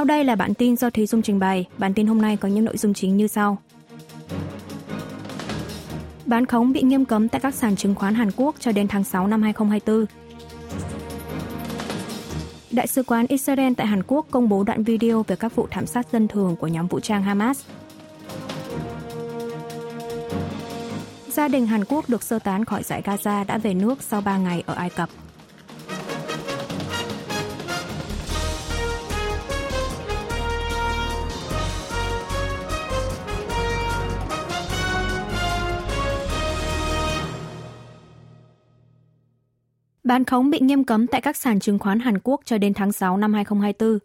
Sau đây là bản tin do Thúy Dung trình bày. Bản tin hôm nay có những nội dung chính như sau. Bán khống bị nghiêm cấm tại các sàn chứng khoán Hàn Quốc cho đến tháng 6 năm 2024. Đại sứ quán Israel tại Hàn Quốc công bố đoạn video về các vụ thảm sát dân thường của nhóm vũ trang Hamas. Gia đình Hàn Quốc được sơ tán khỏi giải Gaza đã về nước sau 3 ngày ở Ai Cập. Bán khống bị nghiêm cấm tại các sàn chứng khoán Hàn Quốc cho đến tháng 6 năm 2024.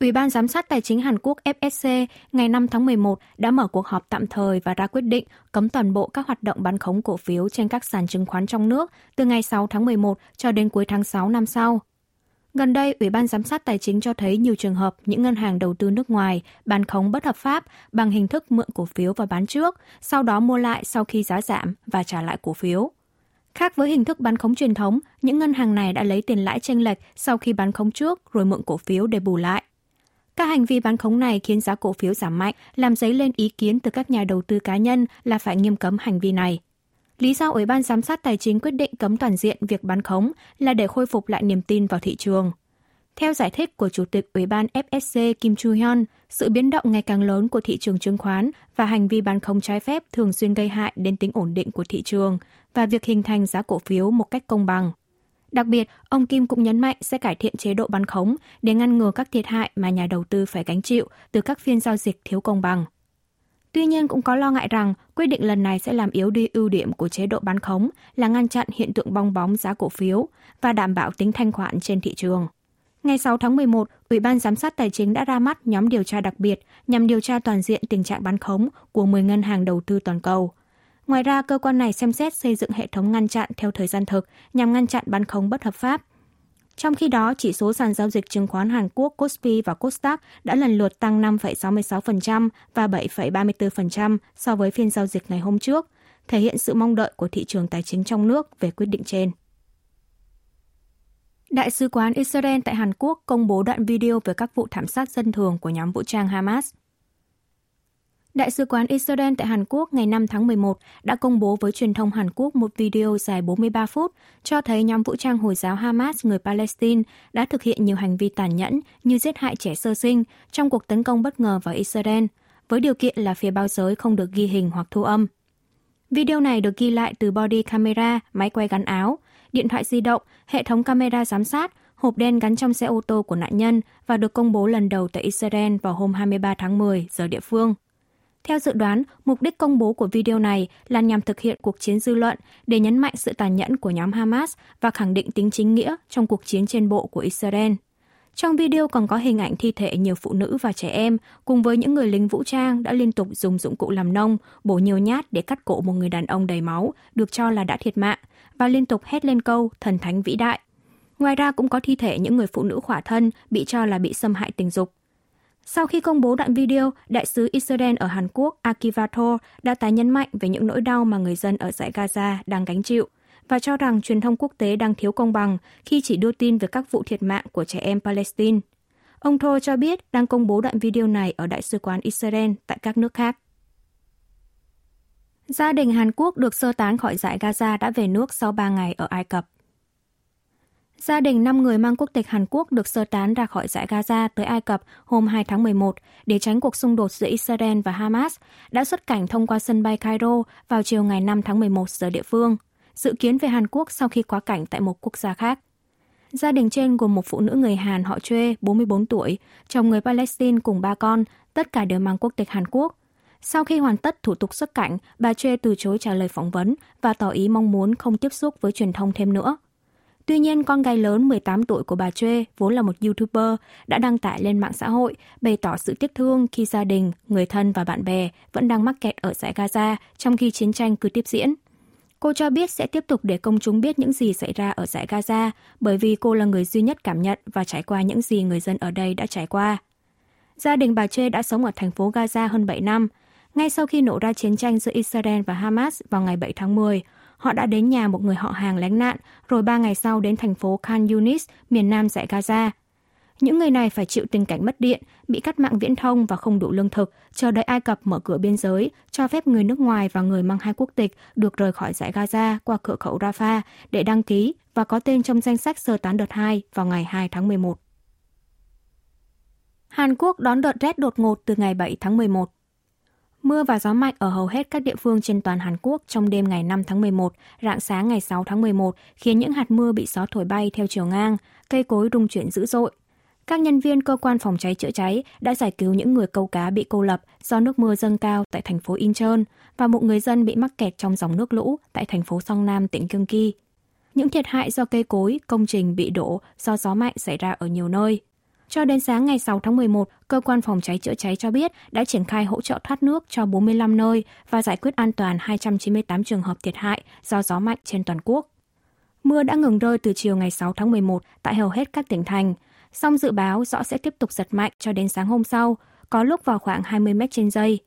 Ủy ban Giám sát Tài chính Hàn Quốc FSC ngày 5 tháng 11 đã mở cuộc họp tạm thời và ra quyết định cấm toàn bộ các hoạt động bán khống cổ phiếu trên các sàn chứng khoán trong nước từ ngày 6 tháng 11 cho đến cuối tháng 6 năm sau. Gần đây, Ủy ban Giám sát Tài chính cho thấy nhiều trường hợp những ngân hàng đầu tư nước ngoài bán khống bất hợp pháp bằng hình thức mượn cổ phiếu và bán trước, sau đó mua lại sau khi giá giảm và trả lại cổ phiếu. Khác với hình thức bán khống truyền thống, những ngân hàng này đã lấy tiền lãi chênh lệch sau khi bán khống trước rồi mượn cổ phiếu để bù lại. Các hành vi bán khống này khiến giá cổ phiếu giảm mạnh, làm dấy lên ý kiến từ các nhà đầu tư cá nhân là phải nghiêm cấm hành vi này. Lý do Ủy ban Giám sát Tài chính quyết định cấm toàn diện việc bán khống là để khôi phục lại niềm tin vào thị trường. Theo giải thích của Chủ tịch Ủy ban FSC Kim Chu Hyun, sự biến động ngày càng lớn của thị trường chứng khoán và hành vi bán khống trái phép thường xuyên gây hại đến tính ổn định của thị trường và việc hình thành giá cổ phiếu một cách công bằng. Đặc biệt, ông Kim cũng nhấn mạnh sẽ cải thiện chế độ bán khống để ngăn ngừa các thiệt hại mà nhà đầu tư phải gánh chịu từ các phiên giao dịch thiếu công bằng. Tuy nhiên cũng có lo ngại rằng quyết định lần này sẽ làm yếu đi ưu điểm của chế độ bán khống là ngăn chặn hiện tượng bong bóng giá cổ phiếu và đảm bảo tính thanh khoản trên thị trường. Ngày 6 tháng 11, Ủy ban Giám sát Tài chính đã ra mắt nhóm điều tra đặc biệt nhằm điều tra toàn diện tình trạng bán khống của 10 ngân hàng đầu tư toàn cầu. Ngoài ra, cơ quan này xem xét xây dựng hệ thống ngăn chặn theo thời gian thực nhằm ngăn chặn bán khống bất hợp pháp. Trong khi đó, chỉ số sàn giao dịch chứng khoán Hàn Quốc Kospi và Kosdaq đã lần lượt tăng 5,66% và 7,34% so với phiên giao dịch ngày hôm trước, thể hiện sự mong đợi của thị trường tài chính trong nước về quyết định trên. Đại sứ quán Israel tại Hàn Quốc công bố đoạn video về các vụ thảm sát dân thường của nhóm vũ trang Hamas. Đại sứ quán Israel tại Hàn Quốc ngày 5 tháng 11 đã công bố với truyền thông Hàn Quốc một video dài 43 phút cho thấy nhóm vũ trang Hồi giáo Hamas người Palestine đã thực hiện nhiều hành vi tàn nhẫn như giết hại trẻ sơ sinh trong cuộc tấn công bất ngờ vào Israel, với điều kiện là phía báo giới không được ghi hình hoặc thu âm. Video này được ghi lại từ body camera, máy quay gắn áo, điện thoại di động, hệ thống camera giám sát, hộp đen gắn trong xe ô tô của nạn nhân và được công bố lần đầu tại Israel vào hôm 23 tháng 10 giờ địa phương. Theo dự đoán, mục đích công bố của video này là nhằm thực hiện cuộc chiến dư luận để nhấn mạnh sự tàn nhẫn của nhóm Hamas và khẳng định tính chính nghĩa trong cuộc chiến trên bộ của Israel. Trong video còn có hình ảnh thi thể nhiều phụ nữ và trẻ em cùng với những người lính vũ trang đã liên tục dùng dụng cụ làm nông, bổ nhiều nhát để cắt cổ một người đàn ông đầy máu, được cho là đã thiệt mạng, và liên tục hét lên câu thần thánh vĩ đại. Ngoài ra cũng có thi thể những người phụ nữ khỏa thân bị cho là bị xâm hại tình dục. Sau khi công bố đoạn video, đại sứ Israel ở Hàn Quốc Akiva Thor đã tái nhấn mạnh về những nỗi đau mà người dân ở giải Gaza đang gánh chịu và cho rằng truyền thông quốc tế đang thiếu công bằng khi chỉ đưa tin về các vụ thiệt mạng của trẻ em Palestine. Ông Thor cho biết đang công bố đoạn video này ở Đại sứ quán Israel tại các nước khác. Gia đình Hàn Quốc được sơ tán khỏi giải Gaza đã về nước sau 3 ngày ở Ai Cập. Gia đình 5 người mang quốc tịch Hàn Quốc được sơ tán ra khỏi giải Gaza tới Ai Cập hôm 2 tháng 11 để tránh cuộc xung đột giữa Israel và Hamas đã xuất cảnh thông qua sân bay Cairo vào chiều ngày 5 tháng 11 giờ địa phương, dự kiến về Hàn Quốc sau khi quá cảnh tại một quốc gia khác. Gia đình trên gồm một phụ nữ người Hàn họ Chê, 44 tuổi, chồng người Palestine cùng ba con, tất cả đều mang quốc tịch Hàn Quốc. Sau khi hoàn tất thủ tục xuất cảnh, bà Choi từ chối trả lời phỏng vấn và tỏ ý mong muốn không tiếp xúc với truyền thông thêm nữa. Tuy nhiên, con gái lớn 18 tuổi của bà Choi, vốn là một YouTuber, đã đăng tải lên mạng xã hội bày tỏ sự tiếc thương khi gia đình, người thân và bạn bè vẫn đang mắc kẹt ở giải Gaza trong khi chiến tranh cứ tiếp diễn. Cô cho biết sẽ tiếp tục để công chúng biết những gì xảy ra ở giải Gaza bởi vì cô là người duy nhất cảm nhận và trải qua những gì người dân ở đây đã trải qua. Gia đình bà Chê đã sống ở thành phố Gaza hơn 7 năm. Ngay sau khi nổ ra chiến tranh giữa Israel và Hamas vào ngày 7 tháng 10, họ đã đến nhà một người họ hàng lánh nạn, rồi ba ngày sau đến thành phố Khan Yunis, miền nam giải Gaza. Những người này phải chịu tình cảnh mất điện, bị cắt mạng viễn thông và không đủ lương thực, chờ đợi Ai Cập mở cửa biên giới, cho phép người nước ngoài và người mang hai quốc tịch được rời khỏi giải Gaza qua cửa khẩu Rafah để đăng ký và có tên trong danh sách sơ tán đợt 2 vào ngày 2 tháng 11. Hàn Quốc đón đợt rét đột ngột từ ngày 7 tháng 11. Mưa và gió mạnh ở hầu hết các địa phương trên toàn Hàn Quốc trong đêm ngày 5 tháng 11, rạng sáng ngày 6 tháng 11 khiến những hạt mưa bị gió thổi bay theo chiều ngang, cây cối rung chuyển dữ dội. Các nhân viên cơ quan phòng cháy chữa cháy đã giải cứu những người câu cá bị cô lập do nước mưa dâng cao tại thành phố Incheon và một người dân bị mắc kẹt trong dòng nước lũ tại thành phố Song Nam, tỉnh Gyeonggi. Những thiệt hại do cây cối, công trình bị đổ do gió mạnh xảy ra ở nhiều nơi. Cho đến sáng ngày 6 tháng 11, cơ quan phòng cháy chữa cháy cho biết đã triển khai hỗ trợ thoát nước cho 45 nơi và giải quyết an toàn 298 trường hợp thiệt hại do gió mạnh trên toàn quốc. Mưa đã ngừng rơi từ chiều ngày 6 tháng 11 tại hầu hết các tỉnh thành, song dự báo rõ sẽ tiếp tục giật mạnh cho đến sáng hôm sau, có lúc vào khoảng 20 mét trên giây.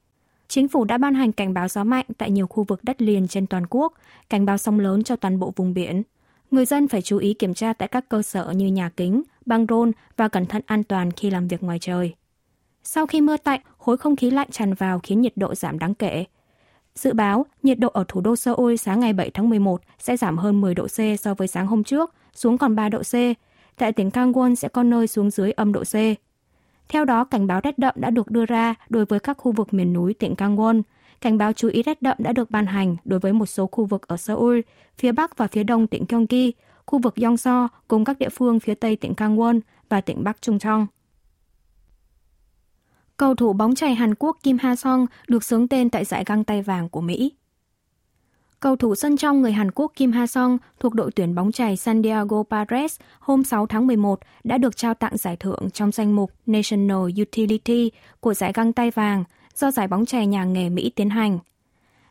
Chính phủ đã ban hành cảnh báo gió mạnh tại nhiều khu vực đất liền trên toàn quốc, cảnh báo sóng lớn cho toàn bộ vùng biển. Người dân phải chú ý kiểm tra tại các cơ sở như nhà kính, băng rôn và cẩn thận an toàn khi làm việc ngoài trời. Sau khi mưa tạnh, khối không khí lạnh tràn vào khiến nhiệt độ giảm đáng kể. Dự báo, nhiệt độ ở thủ đô Seoul sáng ngày 7 tháng 11 sẽ giảm hơn 10 độ C so với sáng hôm trước, xuống còn 3 độ C. Tại tỉnh Gangwon sẽ có nơi xuống dưới âm độ C. Theo đó, cảnh báo rét đậm đã được đưa ra đối với các khu vực miền núi tỉnh Gangwon. Cảnh báo chú ý rét đậm đã được ban hành đối với một số khu vực ở Seoul, phía bắc và phía đông tỉnh Gyeonggi, khu vực Yongso cùng các địa phương phía tây tỉnh Gangwon và tỉnh Bắc Trung Cầu thủ bóng chày Hàn Quốc Kim Ha Song được sướng tên tại giải găng tay vàng của Mỹ. Cầu thủ sân trong người Hàn Quốc Kim Ha Song thuộc đội tuyển bóng chày San Diego Padres hôm 6 tháng 11 đã được trao tặng giải thưởng trong danh mục National Utility của giải găng tay vàng do giải bóng chày nhà nghề Mỹ tiến hành –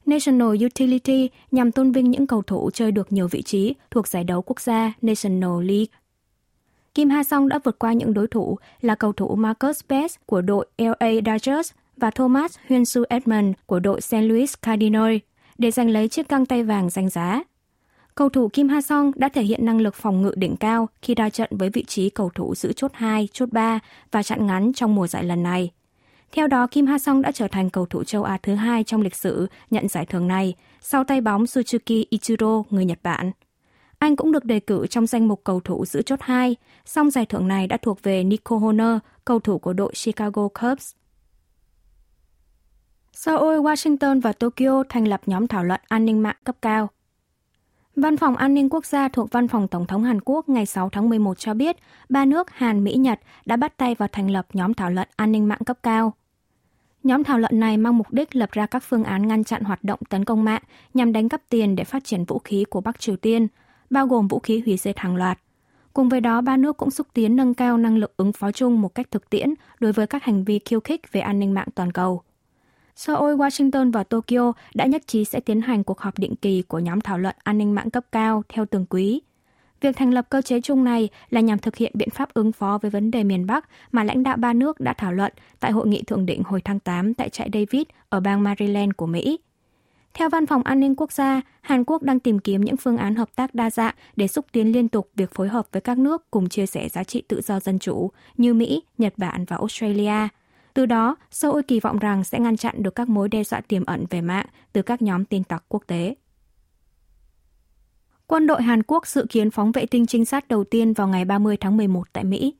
National Utility nhằm tôn vinh những cầu thủ chơi được nhiều vị trí thuộc giải đấu quốc gia National League. Kim Ha Song đã vượt qua những đối thủ là cầu thủ Marcus Best của đội LA Dodgers và Thomas Hyunsu Edmond của đội St. Louis Cardinals để giành lấy chiếc găng tay vàng danh giá. Cầu thủ Kim Ha Song đã thể hiện năng lực phòng ngự đỉnh cao khi ra trận với vị trí cầu thủ giữ chốt 2, chốt 3 và chặn ngắn trong mùa giải lần này. Theo đó, Kim Ha Song đã trở thành cầu thủ châu Á thứ hai trong lịch sử nhận giải thưởng này, sau tay bóng Suzuki Ichiro, người Nhật Bản. Anh cũng được đề cử trong danh mục cầu thủ giữ chốt 2, song giải thưởng này đã thuộc về Nico Horner, cầu thủ của đội Chicago Cubs. Seoul, Washington và Tokyo thành lập nhóm thảo luận an ninh mạng cấp cao. Văn phòng An ninh Quốc gia thuộc Văn phòng Tổng thống Hàn Quốc ngày 6 tháng 11 cho biết, ba nước Hàn, Mỹ, Nhật đã bắt tay vào thành lập nhóm thảo luận an ninh mạng cấp cao. Nhóm thảo luận này mang mục đích lập ra các phương án ngăn chặn hoạt động tấn công mạng nhằm đánh cắp tiền để phát triển vũ khí của Bắc Triều Tiên, bao gồm vũ khí hủy diệt hàng loạt. Cùng với đó, ba nước cũng xúc tiến nâng cao năng lực ứng phó chung một cách thực tiễn đối với các hành vi khiêu khích về an ninh mạng toàn cầu. Seoul, Washington và Tokyo đã nhất trí sẽ tiến hành cuộc họp định kỳ của nhóm thảo luận an ninh mạng cấp cao theo từng quý – Việc thành lập cơ chế chung này là nhằm thực hiện biện pháp ứng phó với vấn đề miền Bắc mà lãnh đạo ba nước đã thảo luận tại hội nghị thượng đỉnh hồi tháng 8 tại trại David ở bang Maryland của Mỹ. Theo Văn phòng An ninh Quốc gia, Hàn Quốc đang tìm kiếm những phương án hợp tác đa dạng để xúc tiến liên tục việc phối hợp với các nước cùng chia sẻ giá trị tự do dân chủ như Mỹ, Nhật Bản và Australia. Từ đó, Seoul kỳ vọng rằng sẽ ngăn chặn được các mối đe dọa tiềm ẩn về mạng từ các nhóm tin tặc quốc tế. Quân đội Hàn Quốc dự kiến phóng vệ tinh trinh sát đầu tiên vào ngày 30 tháng 11 tại Mỹ.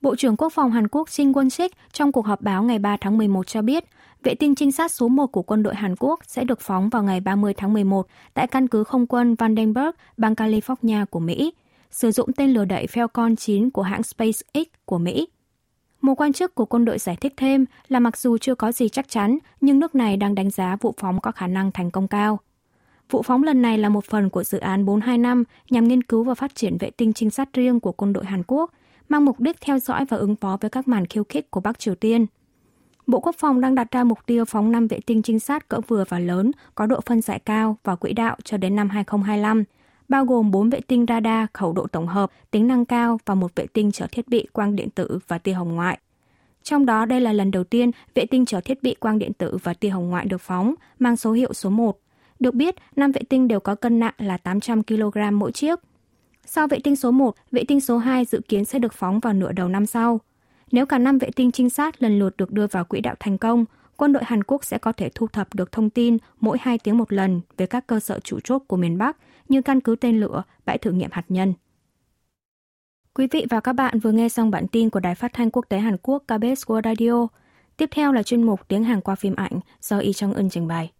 Bộ trưởng Quốc phòng Hàn Quốc Shin Won-sik trong cuộc họp báo ngày 3 tháng 11 cho biết, vệ tinh trinh sát số 1 của quân đội Hàn Quốc sẽ được phóng vào ngày 30 tháng 11 tại căn cứ không quân Vandenberg, bang California của Mỹ, sử dụng tên lửa đẩy Falcon 9 của hãng SpaceX của Mỹ. Một quan chức của quân đội giải thích thêm là mặc dù chưa có gì chắc chắn, nhưng nước này đang đánh giá vụ phóng có khả năng thành công cao. Vụ phóng lần này là một phần của dự án 425 nhằm nghiên cứu và phát triển vệ tinh trinh sát riêng của quân đội Hàn Quốc, mang mục đích theo dõi và ứng phó với các màn khiêu khích của Bắc Triều Tiên. Bộ Quốc phòng đang đặt ra mục tiêu phóng 5 vệ tinh trinh sát cỡ vừa và lớn có độ phân giải cao vào quỹ đạo cho đến năm 2025, bao gồm 4 vệ tinh radar khẩu độ tổng hợp, tính năng cao và một vệ tinh chở thiết bị quang điện tử và tia hồng ngoại. Trong đó, đây là lần đầu tiên vệ tinh chở thiết bị quang điện tử và tia hồng ngoại được phóng, mang số hiệu số 1 được biết, năm vệ tinh đều có cân nặng là 800 kg mỗi chiếc. Sau vệ tinh số 1, vệ tinh số 2 dự kiến sẽ được phóng vào nửa đầu năm sau. Nếu cả năm vệ tinh trinh sát lần lượt được đưa vào quỹ đạo thành công, quân đội Hàn Quốc sẽ có thể thu thập được thông tin mỗi 2 tiếng một lần về các cơ sở chủ chốt của miền Bắc như căn cứ tên lửa, bãi thử nghiệm hạt nhân. Quý vị và các bạn vừa nghe xong bản tin của Đài Phát thanh Quốc tế Hàn Quốc KBS World Radio. Tiếp theo là chuyên mục Tiếng Hàn qua phim ảnh do Y Trong Ân trình bày.